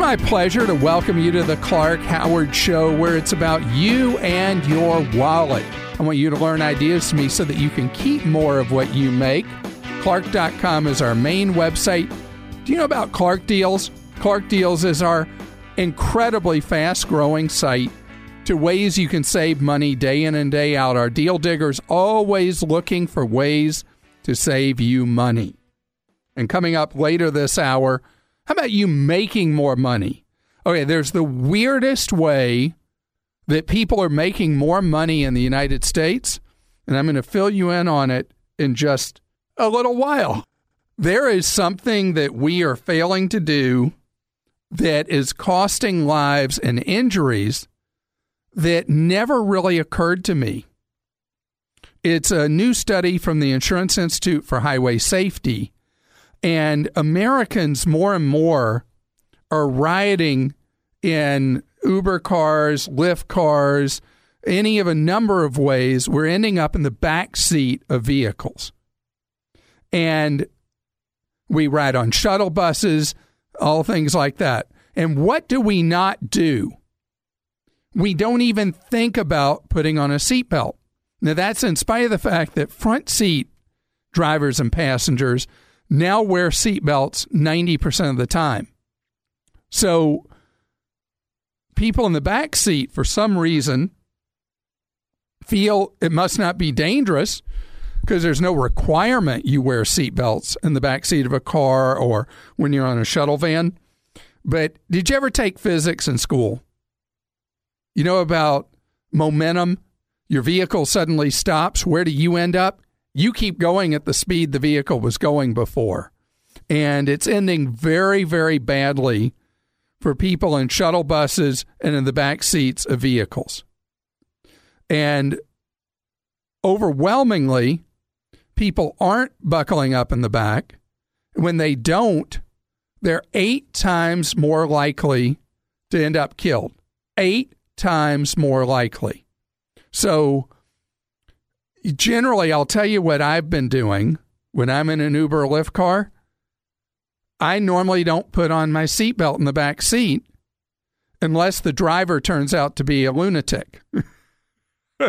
My pleasure to welcome you to the Clark Howard Show, where it's about you and your wallet. I want you to learn ideas from me so that you can keep more of what you make. Clark.com is our main website. Do you know about Clark Deals? Clark Deals is our incredibly fast growing site to ways you can save money day in and day out. Our deal diggers always looking for ways to save you money. And coming up later this hour, how about you making more money? Okay, there's the weirdest way that people are making more money in the United States, and I'm going to fill you in on it in just a little while. There is something that we are failing to do that is costing lives and injuries that never really occurred to me. It's a new study from the Insurance Institute for Highway Safety and Americans more and more are riding in Uber cars, Lyft cars, any of a number of ways. We're ending up in the back seat of vehicles. And we ride on shuttle buses, all things like that. And what do we not do? We don't even think about putting on a seatbelt. Now, that's in spite of the fact that front seat drivers and passengers now wear seatbelts 90% of the time. So people in the back seat, for some reason, feel it must not be dangerous because there's no requirement you wear seatbelts in the back seat of a car or when you're on a shuttle van. But did you ever take physics in school? You know about momentum? Your vehicle suddenly stops. Where do you end up? You keep going at the speed the vehicle was going before. And it's ending very, very badly for people in shuttle buses and in the back seats of vehicles. And overwhelmingly, people aren't buckling up in the back. When they don't, they're eight times more likely to end up killed. Eight times more likely. So, generally, I'll tell you what I've been doing when I'm in an Uber or Lyft car. I normally don't put on my seatbelt in the back seat unless the driver turns out to be a lunatic.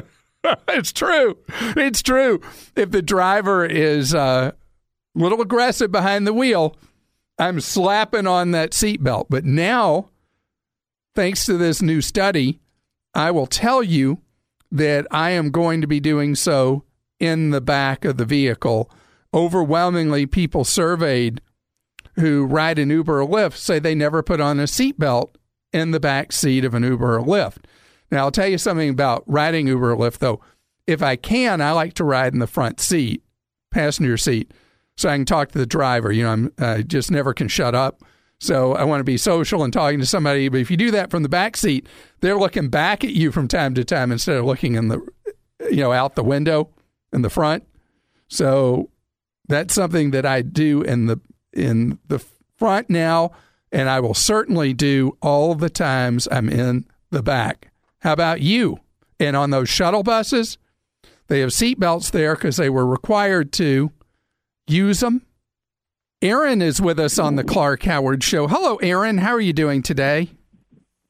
it's true. It's true. If the driver is uh, a little aggressive behind the wheel, I'm slapping on that seatbelt. But now, thanks to this new study, I will tell you that I am going to be doing so in the back of the vehicle. Overwhelmingly, people surveyed who ride an Uber or Lyft say they never put on a seatbelt in the back seat of an Uber or Lyft. Now, I'll tell you something about riding Uber or Lyft, though. If I can, I like to ride in the front seat, passenger seat, so I can talk to the driver. You know, I'm, I just never can shut up. So I want to be social and talking to somebody. But if you do that from the back seat, they're looking back at you from time to time instead of looking in the, you know, out the window in the front. So that's something that I do in the in the front now, and I will certainly do all the times I'm in the back. How about you? And on those shuttle buses, they have seat belts there because they were required to use them Aaron is with us on the Clark Howard Show. Hello, Aaron. How are you doing today?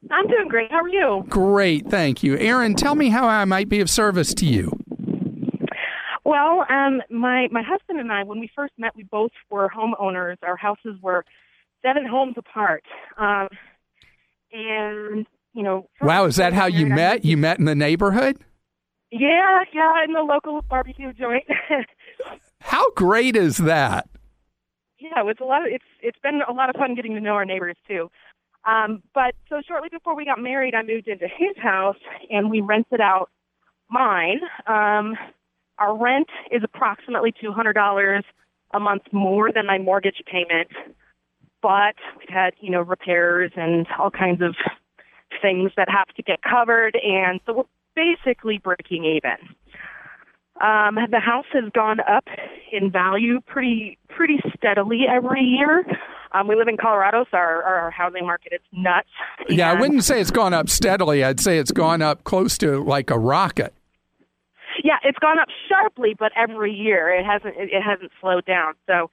I'm doing great. How are you? Great, thank you. Aaron, tell me how I might be of service to you. Well, um, my my husband and I, when we first met, we both were homeowners. Our houses were seven homes apart, um, and you know. Wow, is that how you met? You met in the neighborhood? Yeah, yeah, in the local barbecue joint. how great is that? Yeah, it's a lot. Of, it's it's been a lot of fun getting to know our neighbors too. Um, but so shortly before we got married, I moved into his house and we rented out mine. Um, our rent is approximately two hundred dollars a month more than my mortgage payment, but we've had, you know, repairs and all kinds of things that have to get covered, and so we're basically breaking even. Um, the house has gone up in value pretty pretty steadily every year. Um, we live in Colorado, so our, our housing market is nuts. Yeah, I wouldn't say it's gone up steadily. I'd say it's gone up close to like a rocket. Yeah, it's gone up sharply, but every year it hasn't it, it hasn't slowed down. So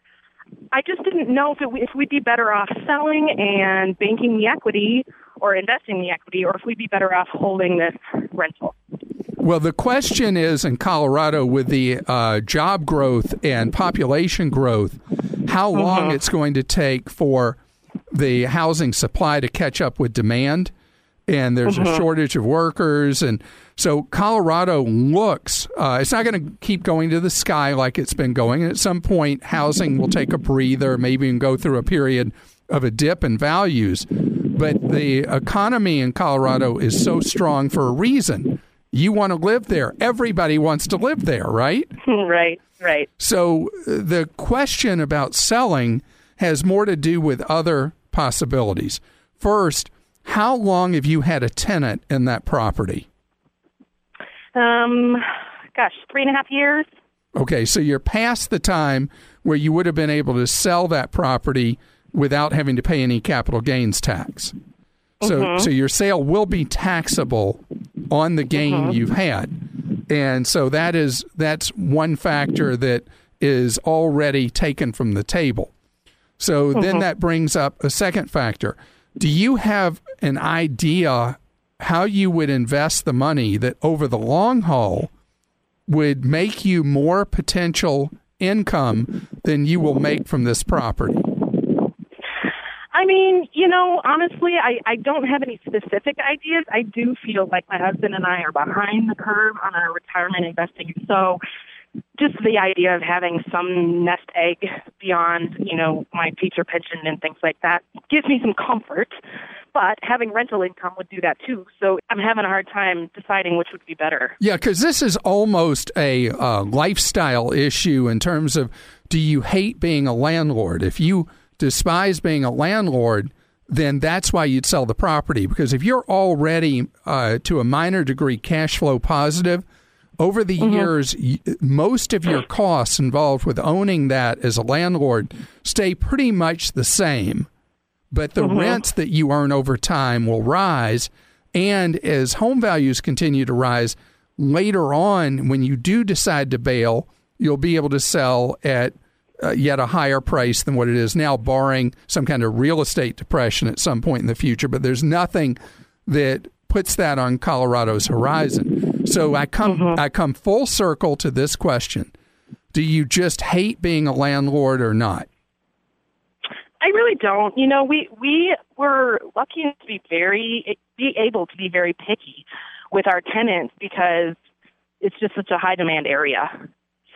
I just didn't know if it, if we'd be better off selling and banking the equity or investing the equity, or if we'd be better off holding this rental. Well, the question is in Colorado with the uh, job growth and population growth, how long it's going to take for the housing supply to catch up with demand. And there's a shortage of workers. And so Colorado looks, uh, it's not going to keep going to the sky like it's been going. And at some point, housing will take a breather, maybe even go through a period of a dip in values. But the economy in Colorado is so strong for a reason. You want to live there. Everybody wants to live there, right? right, right. So uh, the question about selling has more to do with other possibilities. First, how long have you had a tenant in that property? Um, gosh, three and a half years. Okay, so you're past the time where you would have been able to sell that property without having to pay any capital gains tax. So, mm-hmm. so your sale will be taxable on the gain mm-hmm. you've had, and so that is that's one factor that is already taken from the table. So then mm-hmm. that brings up a second factor. Do you have an idea how you would invest the money that over the long haul would make you more potential income than you will make from this property? I mean, you know, honestly, I, I don't have any specific ideas. I do feel like my husband and I are behind the curve on our retirement investing. So just the idea of having some nest egg beyond, you know, my teacher pension and things like that gives me some comfort. But having rental income would do that too. So I'm having a hard time deciding which would be better. Yeah, because this is almost a uh, lifestyle issue in terms of do you hate being a landlord? If you despise being a landlord, then that's why you'd sell the property. Because if you're already uh, to a minor degree cash flow positive, over the years, most of your costs involved with owning that as a landlord stay pretty much the same but the rents that you earn over time will rise. And as home values continue to rise, later on, when you do decide to bail, you'll be able to sell at uh, yet a higher price than what it is now, barring some kind of real estate depression at some point in the future. But there's nothing that puts that on Colorado's horizon. So I come I come full circle to this question. Do you just hate being a landlord or not? I really don't. You know, we we were lucky to be very be able to be very picky with our tenants because it's just such a high demand area.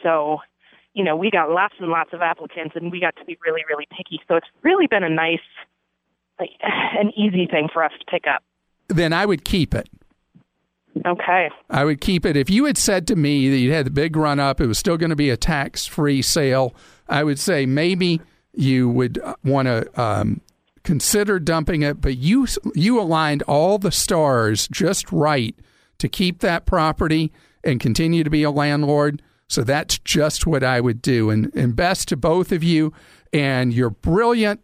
So, you know, we got lots and lots of applicants, and we got to be really really picky. So it's really been a nice, like, an easy thing for us to pick up. Then I would keep it. Okay. I would keep it. If you had said to me that you had the big run up, it was still going to be a tax free sale, I would say maybe you would want to um, consider dumping it. But you you aligned all the stars just right to keep that property and continue to be a landlord. So that's just what I would do. And, and best to both of you. And you're brilliant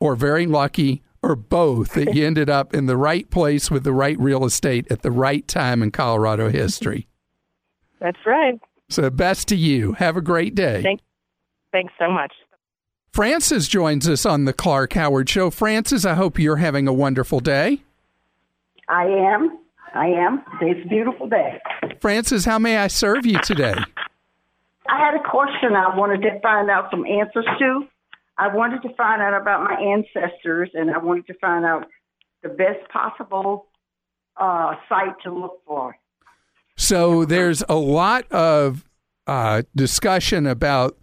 or very lucky or both that you ended up in the right place with the right real estate at the right time in Colorado history. That's right. So best to you. Have a great day. Thank, thanks so much. Francis joins us on the Clark Howard Show. Francis, I hope you're having a wonderful day. I am. I am. It's a beautiful day. Francis, how may I serve you today? I had a question I wanted to find out some answers to. I wanted to find out about my ancestors, and I wanted to find out the best possible uh, site to look for. So there's a lot of uh, discussion about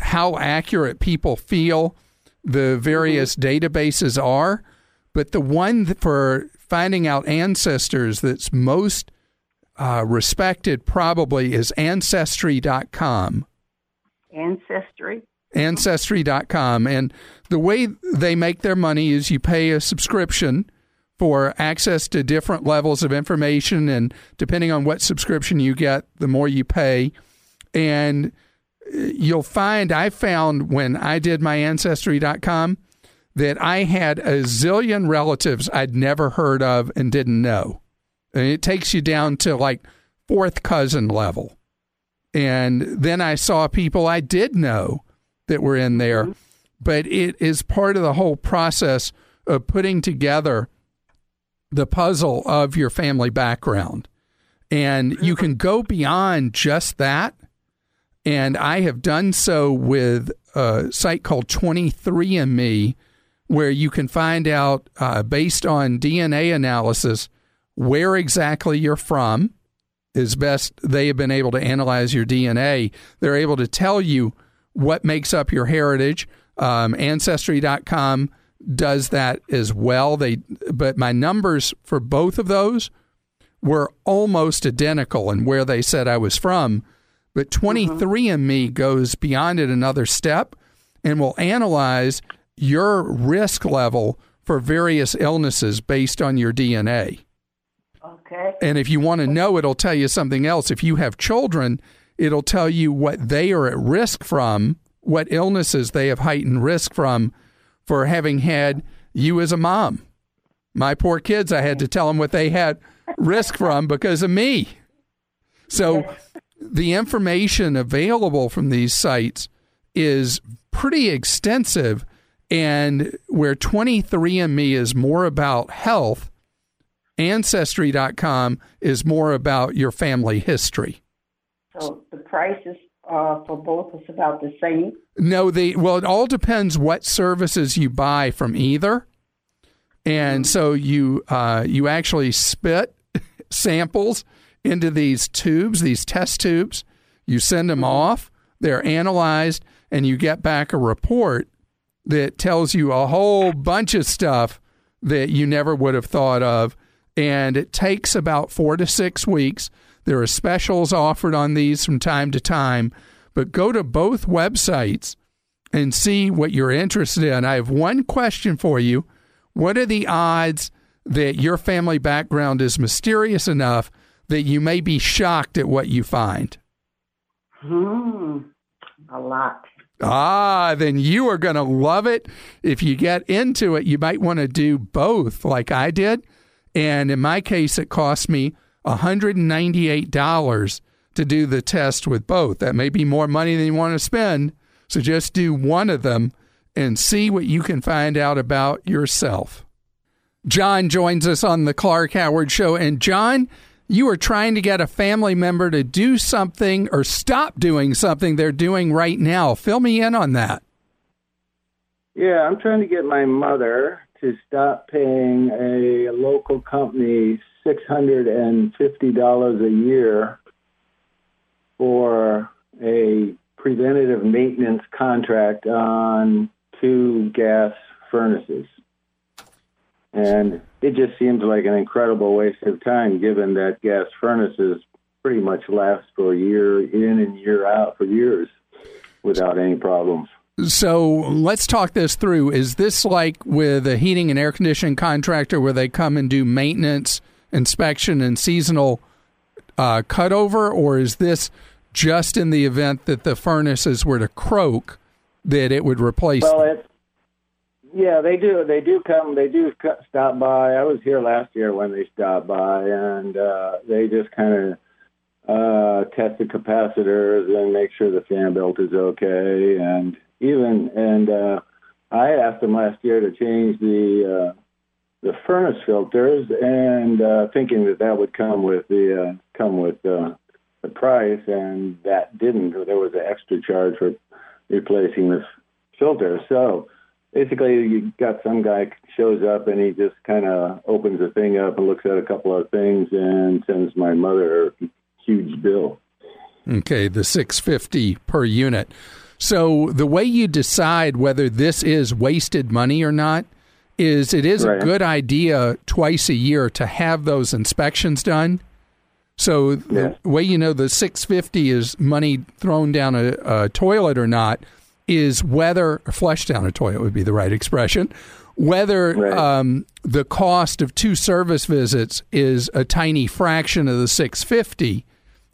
how accurate people feel the various databases are, but the one for finding out ancestors that's most uh, respected probably is Ancestry.com. Ancestry. Ancestry.com. And the way they make their money is you pay a subscription for access to different levels of information. And depending on what subscription you get, the more you pay. And you'll find I found when I did my Ancestry.com that I had a zillion relatives I'd never heard of and didn't know. And it takes you down to like fourth cousin level. And then I saw people I did know that were in there. Mm-hmm. But it is part of the whole process of putting together the puzzle of your family background. And you can go beyond just that. And I have done so with a site called 23andMe, where you can find out, uh, based on DNA analysis, where exactly you're from. As best they have been able to analyze your DNA, they're able to tell you what makes up your heritage. Um, Ancestry.com does that as well. They, but my numbers for both of those were almost identical in where they said I was from. But 23andMe goes beyond it another step and will analyze your risk level for various illnesses based on your DNA. Okay. And if you want to know, it'll tell you something else. If you have children, it'll tell you what they are at risk from, what illnesses they have heightened risk from for having had you as a mom. My poor kids, I had to tell them what they had risk from because of me. So the information available from these sites is pretty extensive. And where 23andMe is more about health, Ancestry.com is more about your family history. So the prices uh, for both is about the same? No, the well, it all depends what services you buy from either. And mm-hmm. so you uh, you actually spit samples into these tubes, these test tubes. You send them mm-hmm. off. They're analyzed, and you get back a report that tells you a whole bunch of stuff that you never would have thought of. And it takes about four to six weeks there are specials offered on these from time to time, but go to both websites and see what you're interested in. I have one question for you. What are the odds that your family background is mysterious enough that you may be shocked at what you find? Hmm, a lot. Ah, then you are going to love it. If you get into it, you might want to do both, like I did. And in my case, it cost me $198 to do the test with both. That may be more money than you want to spend. So just do one of them and see what you can find out about yourself. John joins us on the Clark Howard Show. And John, you are trying to get a family member to do something or stop doing something they're doing right now. Fill me in on that. Yeah, I'm trying to get my mother to stop paying a local company $650 a year for a preventative maintenance contract on two gas furnaces. And it just seems like an incredible waste of time given that gas furnaces pretty much last for a year in and year out for years without any problems. So let's talk this through. Is this like with a heating and air conditioning contractor where they come and do maintenance? inspection and seasonal uh, cutover, or is this just in the event that the furnaces were to croak that it would replace? Well, it's yeah, they do. They do come. They do stop by. I was here last year when they stopped by, and uh, they just kind of uh, test the capacitors and make sure the fan belt is okay. And even and uh, I asked them last year to change the uh, the furnace filters, and uh, thinking that that would come with the uh, come with uh, the price, and that didn't. There was an extra charge for replacing the filter. So basically, you got some guy shows up and he just kind of opens the thing up and looks at a couple of things and sends my mother a huge bill. Okay, the six fifty per unit. So the way you decide whether this is wasted money or not is it is right. a good idea twice a year to have those inspections done. So the way you know the 650 is money thrown down a, a toilet or not is whether flush down a toilet would be the right expression. Whether Right. um, the cost of two service visits is a tiny fraction of the six fifty,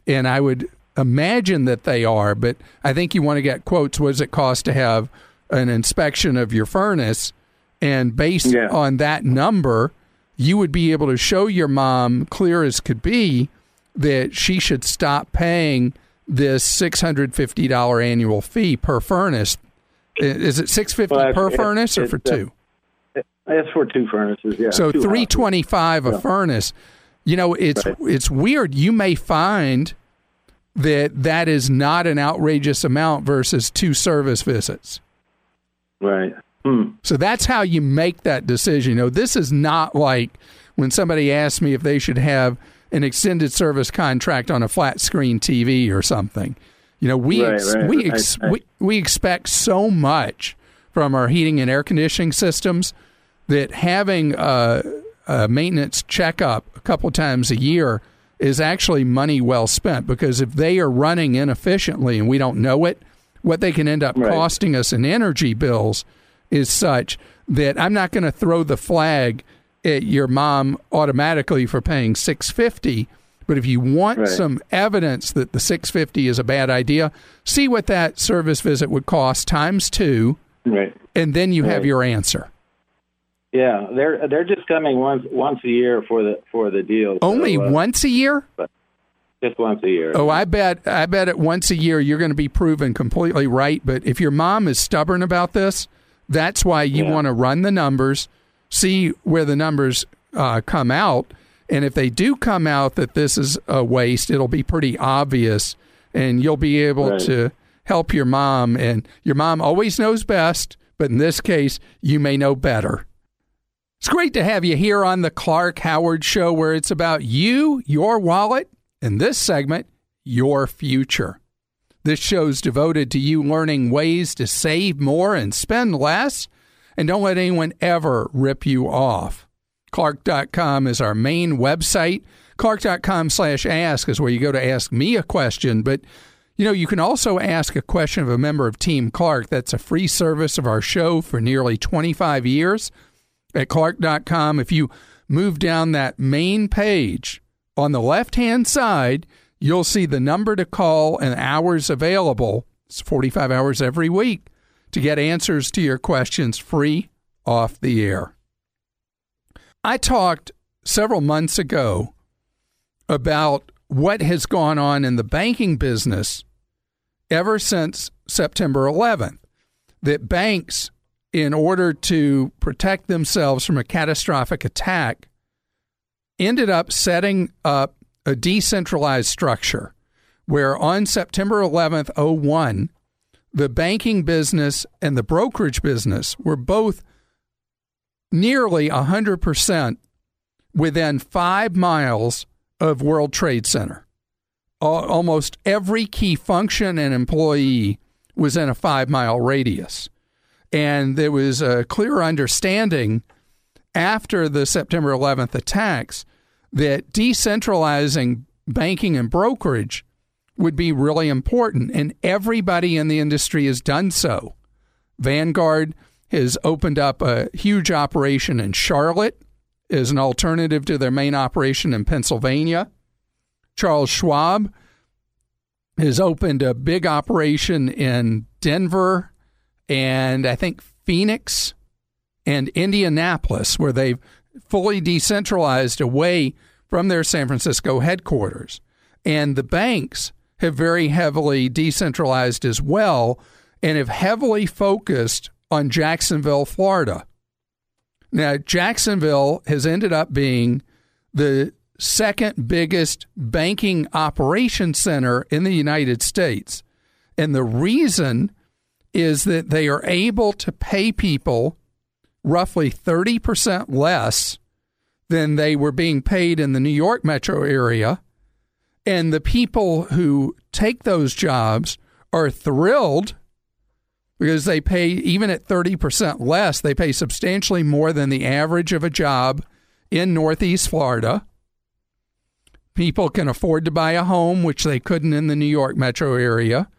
and I would imagine that they are, but I think you want to get quotes. What does it cost to have an inspection of your furnace? And based Yeah. on that number, you would be able to show your mom clear as could be that she should stop paying this six hundred fifty dollar annual fee per furnace. Is it six fifty Well, per it's- furnace or it's, for uh, two? It's for two furnaces. Yeah. So two three houses. a Yeah. furnace. You know, it's Right. it's weird. You may find that that is not an outrageous amount versus two service visits. Right. Hmm. So that's how you make that decision. You know, this is not like when somebody asks me if they should have an extended service contract on a flat screen TV or something. You know, we Right, ex- right. we, I- I- we we expect so much from our heating and air conditioning systems that having a, a maintenance checkup a couple times a year is actually money well spent because if they are running inefficiently and we don't know it, what they can end up Right. costing us in energy bills is such that I'm not going to throw the flag at your mom automatically for paying 650 but if you want Right. some evidence that the 650 is a bad idea see what that service visit would cost times 2 Right. and then you have your answer Yeah, they're they're just coming once once a year for the for the deal. so, only uh, once a year Just once a year. Oh, I bet I bet at once a year you're going to be proven completely right. But if your mom is stubborn about this, that's why you Yeah. want to run the numbers, see where the numbers uh, come out, and if they do come out that this is a waste, it'll be pretty obvious, and you'll be able Right. to help your mom. And your mom always knows best, but in this case, you may know better. It's great to have you here on the Clark Howard Show, where it's about you, your wallet, and this segment, your future. This show's devoted to you learning ways to save more and spend less, and don't let anyone ever rip you off. Clark.com is our main website. Clark.com slash ask is where you go to ask me a question, but you know, you can also ask a question of a member of Team Clark. That's a free service of our show for nearly 25 years at clark.com. If you move down that main page on the left hand side, you'll see the number to call and hours available. It's 45 hours every week to get answers to your questions free off the air. I talked several months ago about what has gone on in the banking business ever since September 11th. That banks, in order to protect themselves from a catastrophic attack, ended up setting up a decentralized structure where on September 11th, 01, the banking business and the brokerage business were both nearly 100% within five miles of World Trade Center. Almost every key function and employee was in a five mile radius. And there was a clear understanding after the September 11th attacks that decentralizing banking and brokerage would be really important. And everybody in the industry has done so. Vanguard has opened up a huge operation in Charlotte as an alternative to their main operation in Pennsylvania. Charles Schwab has opened a big operation in Denver and I think Phoenix and Indianapolis, where they've fully decentralized away from their San Francisco headquarters. And the banks have very heavily decentralized as well and have heavily focused on Jacksonville, Florida. Now, Jacksonville has ended up being the second biggest banking operation center in the United States. And the reason is that they are able to pay people roughly 30% less than they were being paid in the New York metro area. And the people who take those jobs are thrilled because they pay, even at 30% less, they pay substantially more than the average of a job in Northeast Florida. People can afford to buy a home, which they couldn't in the New York metro area.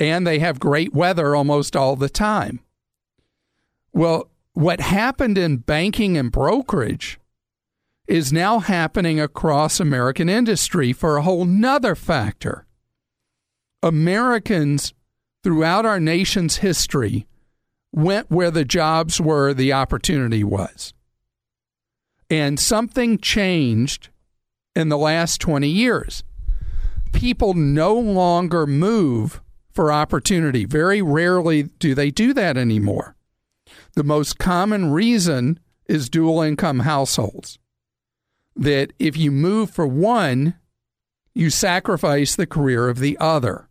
And they have great weather almost all the time. Well, what happened in banking and brokerage is now happening across American industry for a whole nother factor. Americans throughout our nation's history went where the jobs were, the opportunity was. And something changed in the last 20 years. People no longer move for opportunity. Very rarely do they do that anymore. The most common reason is dual income households. That if you move for one, you sacrifice the career of the other.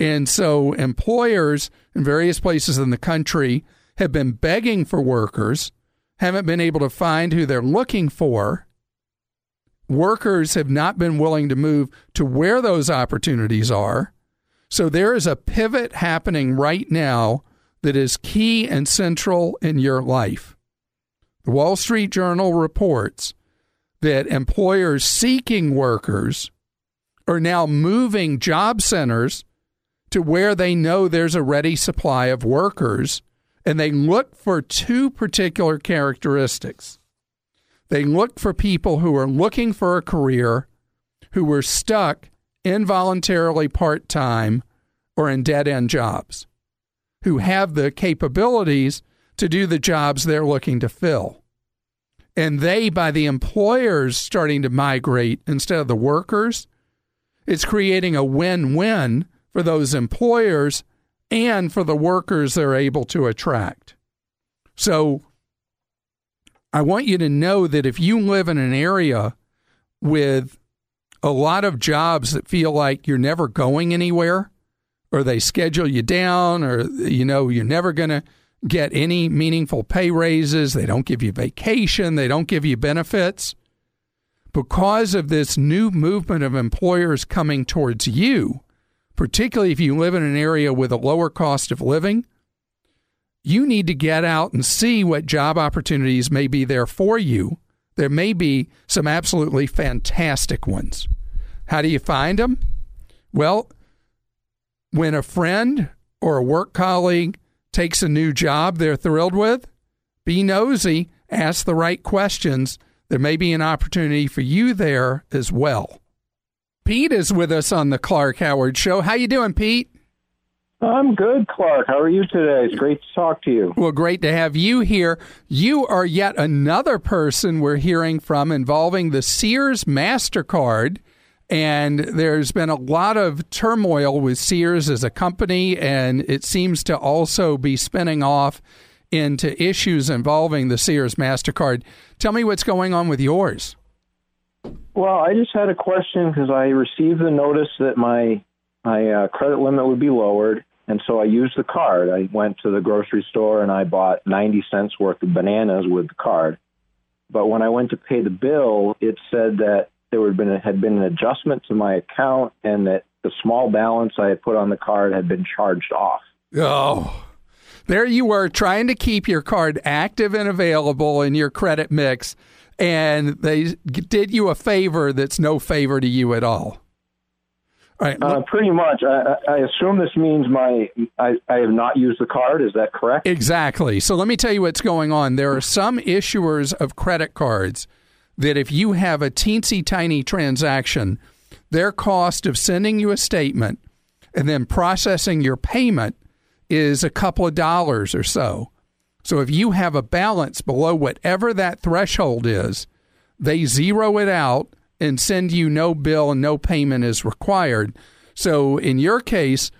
And so employers in various places in the country have been begging for workers, haven't been able to find who they're looking for. Workers have not been willing to move to where those opportunities are. So there is a pivot happening right now that is key and central in your life. The Wall Street Journal reports that employers seeking workers are now moving job centers to where they know there's a ready supply of workers and they look for two particular characteristics. They look for people who are looking for a career, who were stuck involuntarily part time or in dead end jobs, who have the capabilities to do the jobs they're looking to fill. And they, by the employers starting to migrate instead of the workers, it's creating a win win for those employers and for the workers they're able to attract. So I want you to know that if you live in an area with a lot of jobs that feel like you're never going anywhere, or they schedule you down, or you know, you're never going to get any meaningful pay raises, they don't give you vacation, they don't give you benefits. Because of this new movement of employers coming towards you, particularly if you live in an area with a lower cost of living, you need to get out and see what job opportunities may be there for you. There may be some absolutely fantastic ones. How do you find them? Well, when a friend or a work colleague takes a new job they're thrilled with, be nosy, ask the right questions. There may be an opportunity for you there as well. Pete is with us on the Clark Howard Show. How you doing, Pete? I'm good, Clark. How are you today? It's great to talk to you. Well, great to have you here. You are yet another person we're hearing from involving the Sears MasterCard. And there's been a lot of turmoil with Sears as a company, and it seems to also be spinning off into issues involving the Sears MasterCard. Tell me what's going on with yours. Well, I just had a question because I received the notice that my my uh, credit limit would be lowered, and so I used the card. I went to the grocery store and I bought 90 cents worth of bananas with the card. But when I went to pay the bill, it said that there had been had been an adjustment to my account and that the small balance I had put on the card had been charged off. Oh. There you were trying to keep your card active and available in your credit mix and they did you a favor that's no favor to you at all. All right. Uh, pretty much. I, I, assume this means my I, I have not used the card. Is that correct? Exactly. So let me tell you what's going on. There are some issuers of credit cards that if you have a teensy tiny transaction, their cost of sending you a statement and then processing your payment is a couple of dollars or so. So if you have a balance below whatever that threshold is, they zero it out and send you no bill and no payment is required. So in your case,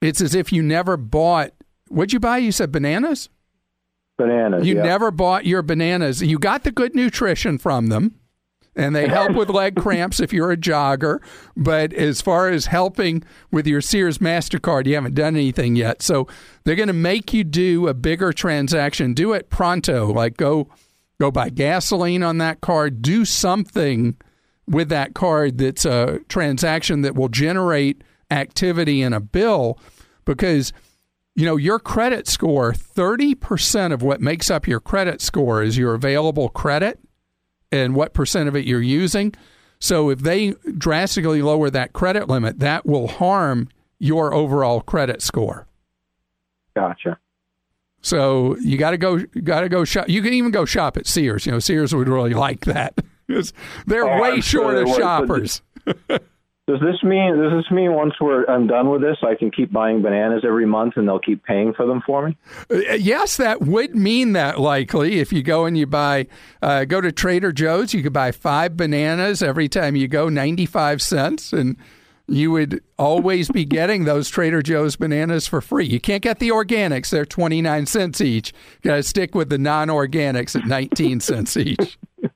it's as if you never bought. What'd you buy? You said bananas. Bananas. You yeah. never bought your bananas. You got the good nutrition from them and they help with leg cramps if you're a jogger. But as far as helping with your Sears MasterCard, you haven't done anything yet. So they're going to make you do a bigger transaction. Do it pronto, like go go buy gasoline on that card, do something with that card that's a transaction that will generate activity in a bill because you know your credit score 30% of what makes up your credit score is your available credit and what percent of it you're using. So if they drastically lower that credit limit, that will harm your overall credit score. Gotcha. So you got to go, got to go shop. You can even go shop at Sears. You know, Sears would really like that they're Oh, way I'm short they of but shoppers. Does this mean does this mean once we're I'm done with this, I can keep buying bananas every month and they'll keep paying for them for me? Uh, yes, that would mean that likely. If you go and you buy, uh, go to Trader Joe's, you could buy five bananas every time you go, 95 cents, and you would always be getting those Trader Joe's bananas for free. You can't get the organics, they're 29 cents each. Got to stick with the non organics at 19 cents each.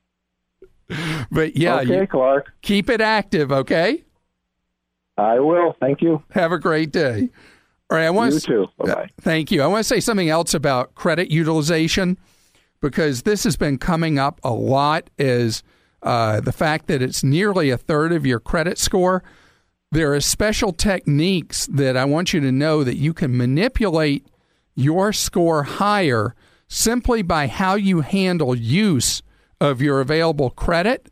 But yeah, okay, Clark. keep it active, okay? I will. Thank you. Have a great day. All right, I want You to too. Bye bye. Thank you. I want to say something else about credit utilization because this has been coming up a lot is uh, the fact that it's nearly a third of your credit score. There are special techniques that I want you to know that you can manipulate your score higher simply by how you handle use of your available credit.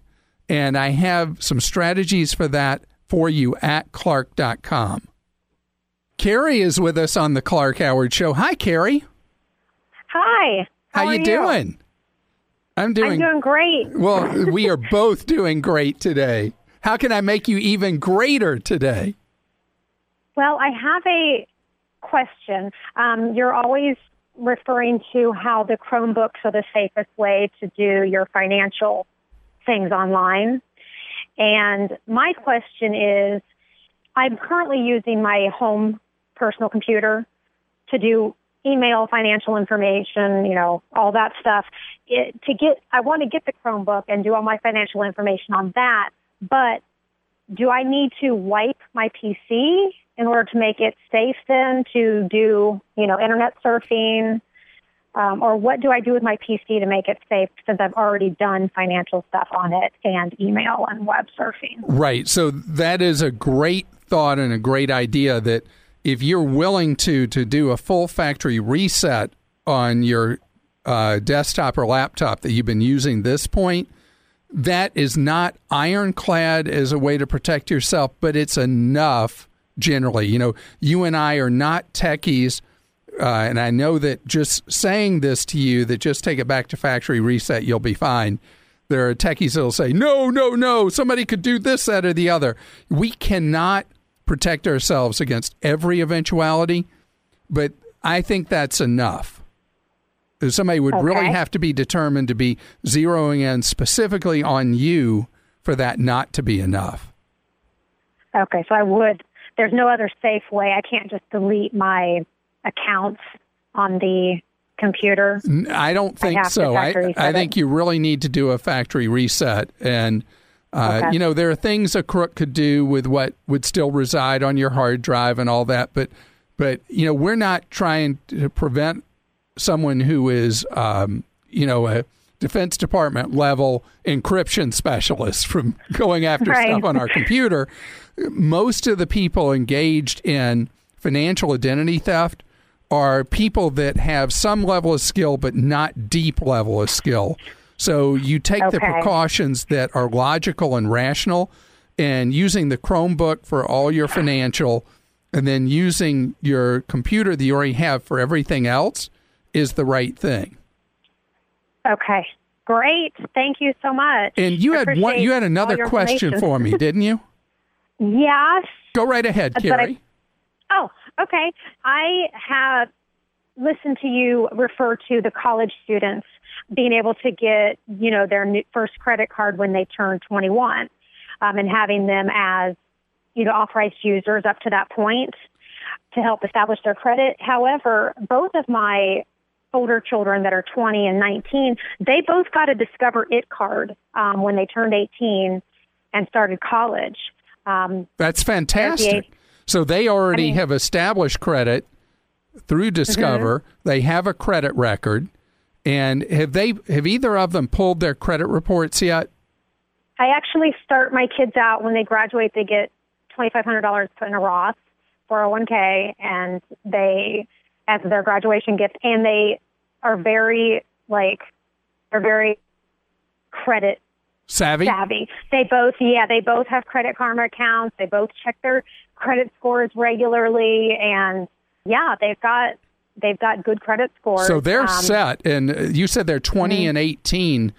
And I have some strategies for that for you at clark.com. Carrie is with us on the Clark Howard Show. Hi, Carrie. Hi. How, are you doing? I'm doing, I'm doing great. well. We are both doing great today. How can I make you even greater today? Well, I have a question. Um, you're always referring to how the Chromebooks are the safest way to do your financial things online. And my question is I'm currently using my home personal computer to do email, financial information, you know, all that stuff. It, to get, I want to get the Chromebook and do all my financial information on that, but do I need to wipe my PC in order to make it safe then to do, you know, internet surfing? Um, or what do I do with my PC to make it safe since I've already done financial stuff on it and email and web surfing? Right. So that is a great thought and a great idea that if you're willing to to do a full factory reset on your uh, desktop or laptop that you've been using this point, that is not ironclad as a way to protect yourself, but it's enough generally. You know, you and I are not techies. Uh, and I know that just saying this to you, that just take it back to factory reset, you'll be fine. There are techies that'll say, no, no, no, somebody could do this, that, or the other. We cannot protect ourselves against every eventuality, but I think that's enough. Somebody would really have to be determined to be zeroing in specifically on you for that not to be enough. Okay, so I would. There's no other safe way. I can't just delete my accounts on the computer. I don't think to so. I, I think you really need to do a factory reset. And, uh, Okay. you know, there are things a crook could do with what would still reside on your hard drive and all that. But, but you know, we're not trying to prevent someone who is, um, you know, a Defense Department level encryption specialist from going after Right. stuff on our computer. Most of the people engaged in financial identity theft are people that have some level of skill but not deep level of skill. So you take the precautions that are logical and rational and using the Chromebook for all your financial and then using your computer that you already have for everything else is the right thing. Okay, great. Thank you so much. And you I had one you had another question for me, didn't you? Yes. Go right ahead, But I- Oh, okay. I have listened to you refer to the college students being able to get, you know, their first credit card when they turn 21, um, and having them as, you know, authorized users up to that point to help establish their credit. However, both of my older children that are 20 and 19, they both got a Discover It card um, when they turned 18 and started college. Um, That's fantastic. So they already I mean- have established credit through Discover. They have a credit record. And have they have either of them pulled their credit reports yet? I actually start my kids out when they graduate. They get twenty five hundred dollars put in a Roth, four hundred one k, and they as their graduation gift. And they are very like they're very credit Savvy? savvy. They both, yeah, they both have credit karma accounts. They both check their credit scores regularly, and yeah, they've got they've got good credit scores. So they're um, set, and you said they're 20 mm-hmm. and 18.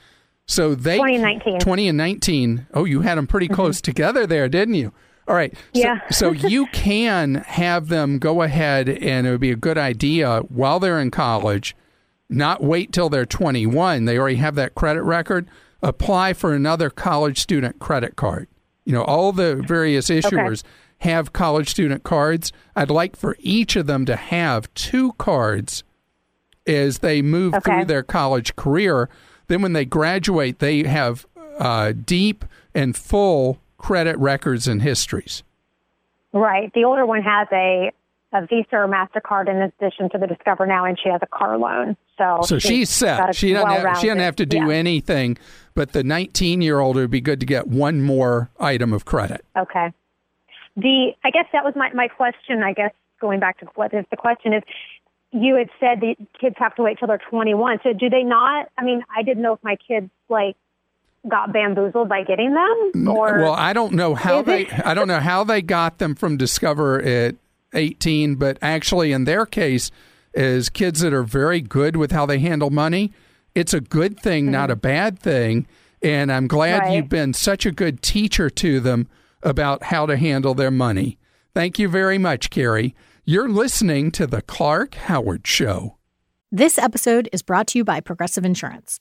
So they 20 and 19. 20 and 19. Oh, you had them pretty mm-hmm. close together there, didn't you? All right. So, yeah. so you can have them go ahead, and it would be a good idea while they're in college, not wait till they're 21. They already have that credit record. Apply for another college student credit card. You know, all the various issuers. Okay have college student cards. I'd like for each of them to have two cards as they move okay. through their college career. Then, when they graduate, they have uh, deep and full credit records and histories. Right. The older one has a, a Visa or MasterCard in addition to the Discover Now, and she has a car loan. So, so she's, she's set. She doesn't, have, she doesn't have to do yeah. anything, but the 19 year old would be good to get one more item of credit. Okay. The I guess that was my my question. I guess going back to what is the question is, you had said the kids have to wait till they're 21. So do they not? I mean, I didn't know if my kids like got bamboozled by getting them or well i don't know how they i don't know how they got them from discover at 18 but actually in their case is kids that are very good with how they handle money it's a good thing mm-hmm. not a bad thing and i'm glad right. you've been such a good teacher to them about how to handle their money. Thank you very much, Carrie. You're listening to The Clark Howard Show. This episode is brought to you by Progressive Insurance.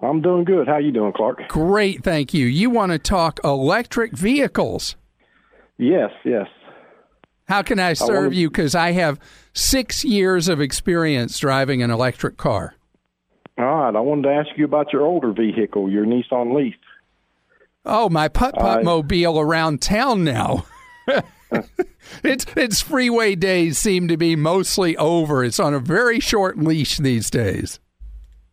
I'm doing good. How you doing, Clark? Great, thank you. You want to talk electric vehicles? Yes, yes. How can I serve I you? Because I have six years of experience driving an electric car. All right. I wanted to ask you about your older vehicle, your Nissan Leaf. Oh, my putt putt mobile around town now. its its freeway days seem to be mostly over. It's on a very short leash these days.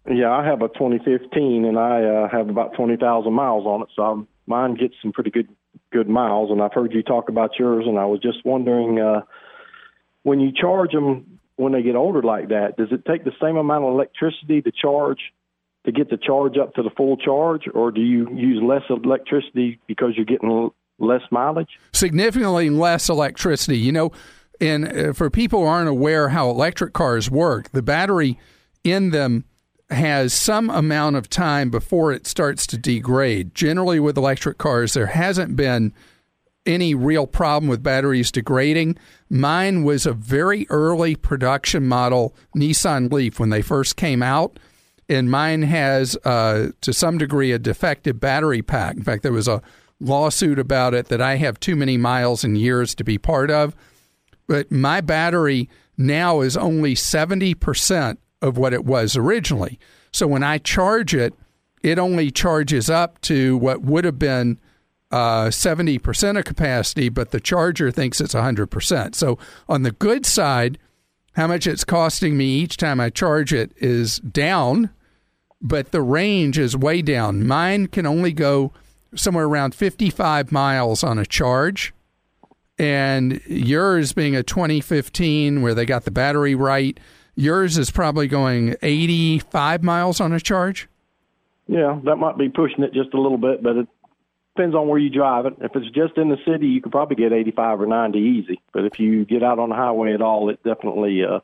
Yeah, I have a 2015, and I uh, have about 20,000 miles on it, so I'm, mine gets some pretty good good miles, and I've heard you talk about yours, and I was just wondering uh, when you charge them when they get older like that, does it take the same amount of electricity to charge to get the charge up to the full charge, or do you use less electricity because you're getting less mileage? Significantly less electricity. You know, and uh, for people who aren't aware how electric cars work, the battery in them has some amount of time before it starts to degrade. Generally, with electric cars, there hasn't been any real problem with batteries degrading. Mine was a very early production model Nissan Leaf when they first came out. And mine has, uh, to some degree, a defective battery pack. In fact, there was a lawsuit about it that I have too many miles and years to be part of. But my battery now is only 70% of what it was originally. So when I charge it, it only charges up to what would have been uh, 70% of capacity, but the charger thinks it's 100%. So on the good side, how much it's costing me each time I charge it is down, but the range is way down. Mine can only go somewhere around 55 miles on a charge. And yours being a 2015 where they got the battery right, Yours is probably going 85 miles on a charge. Yeah, that might be pushing it just a little bit, but it depends on where you drive it. If it's just in the city, you could probably get 85 or 90 easy. But if you get out on the highway at all, it definitely uh,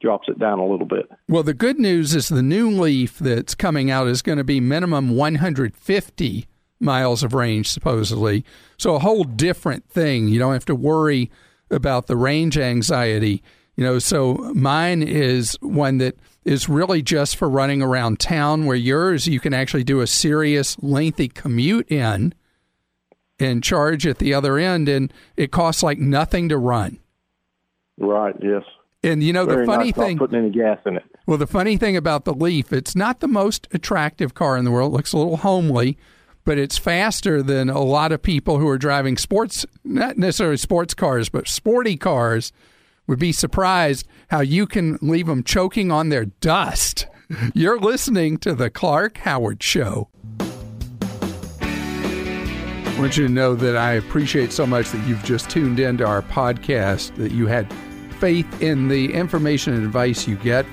drops it down a little bit. Well, the good news is the new Leaf that's coming out is going to be minimum 150 miles of range, supposedly. So a whole different thing. You don't have to worry about the range anxiety. You know, so mine is one that is really just for running around town, where yours you can actually do a serious, lengthy commute in and charge at the other end, and it costs like nothing to run. Right. Yes. And you know Very the funny nice, thing, putting any gas in it. well, the funny thing about the Leaf, it's not the most attractive car in the world. It looks a little homely, but it's faster than a lot of people who are driving sports, not necessarily sports cars, but sporty cars. Would be surprised how you can leave them choking on their dust. You're listening to the Clark Howard Show. I want you to know that I appreciate so much that you've just tuned into our podcast, that you had faith in the information and advice you get.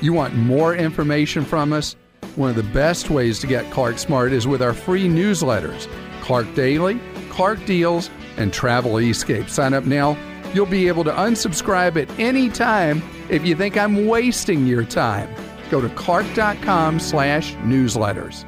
You want more information from us? One of the best ways to get Clark Smart is with our free newsletters Clark Daily, Clark Deals, and Travel Escape. Sign up now. You'll be able to unsubscribe at any time if you think I'm wasting your time. Go to clark.com slash newsletters.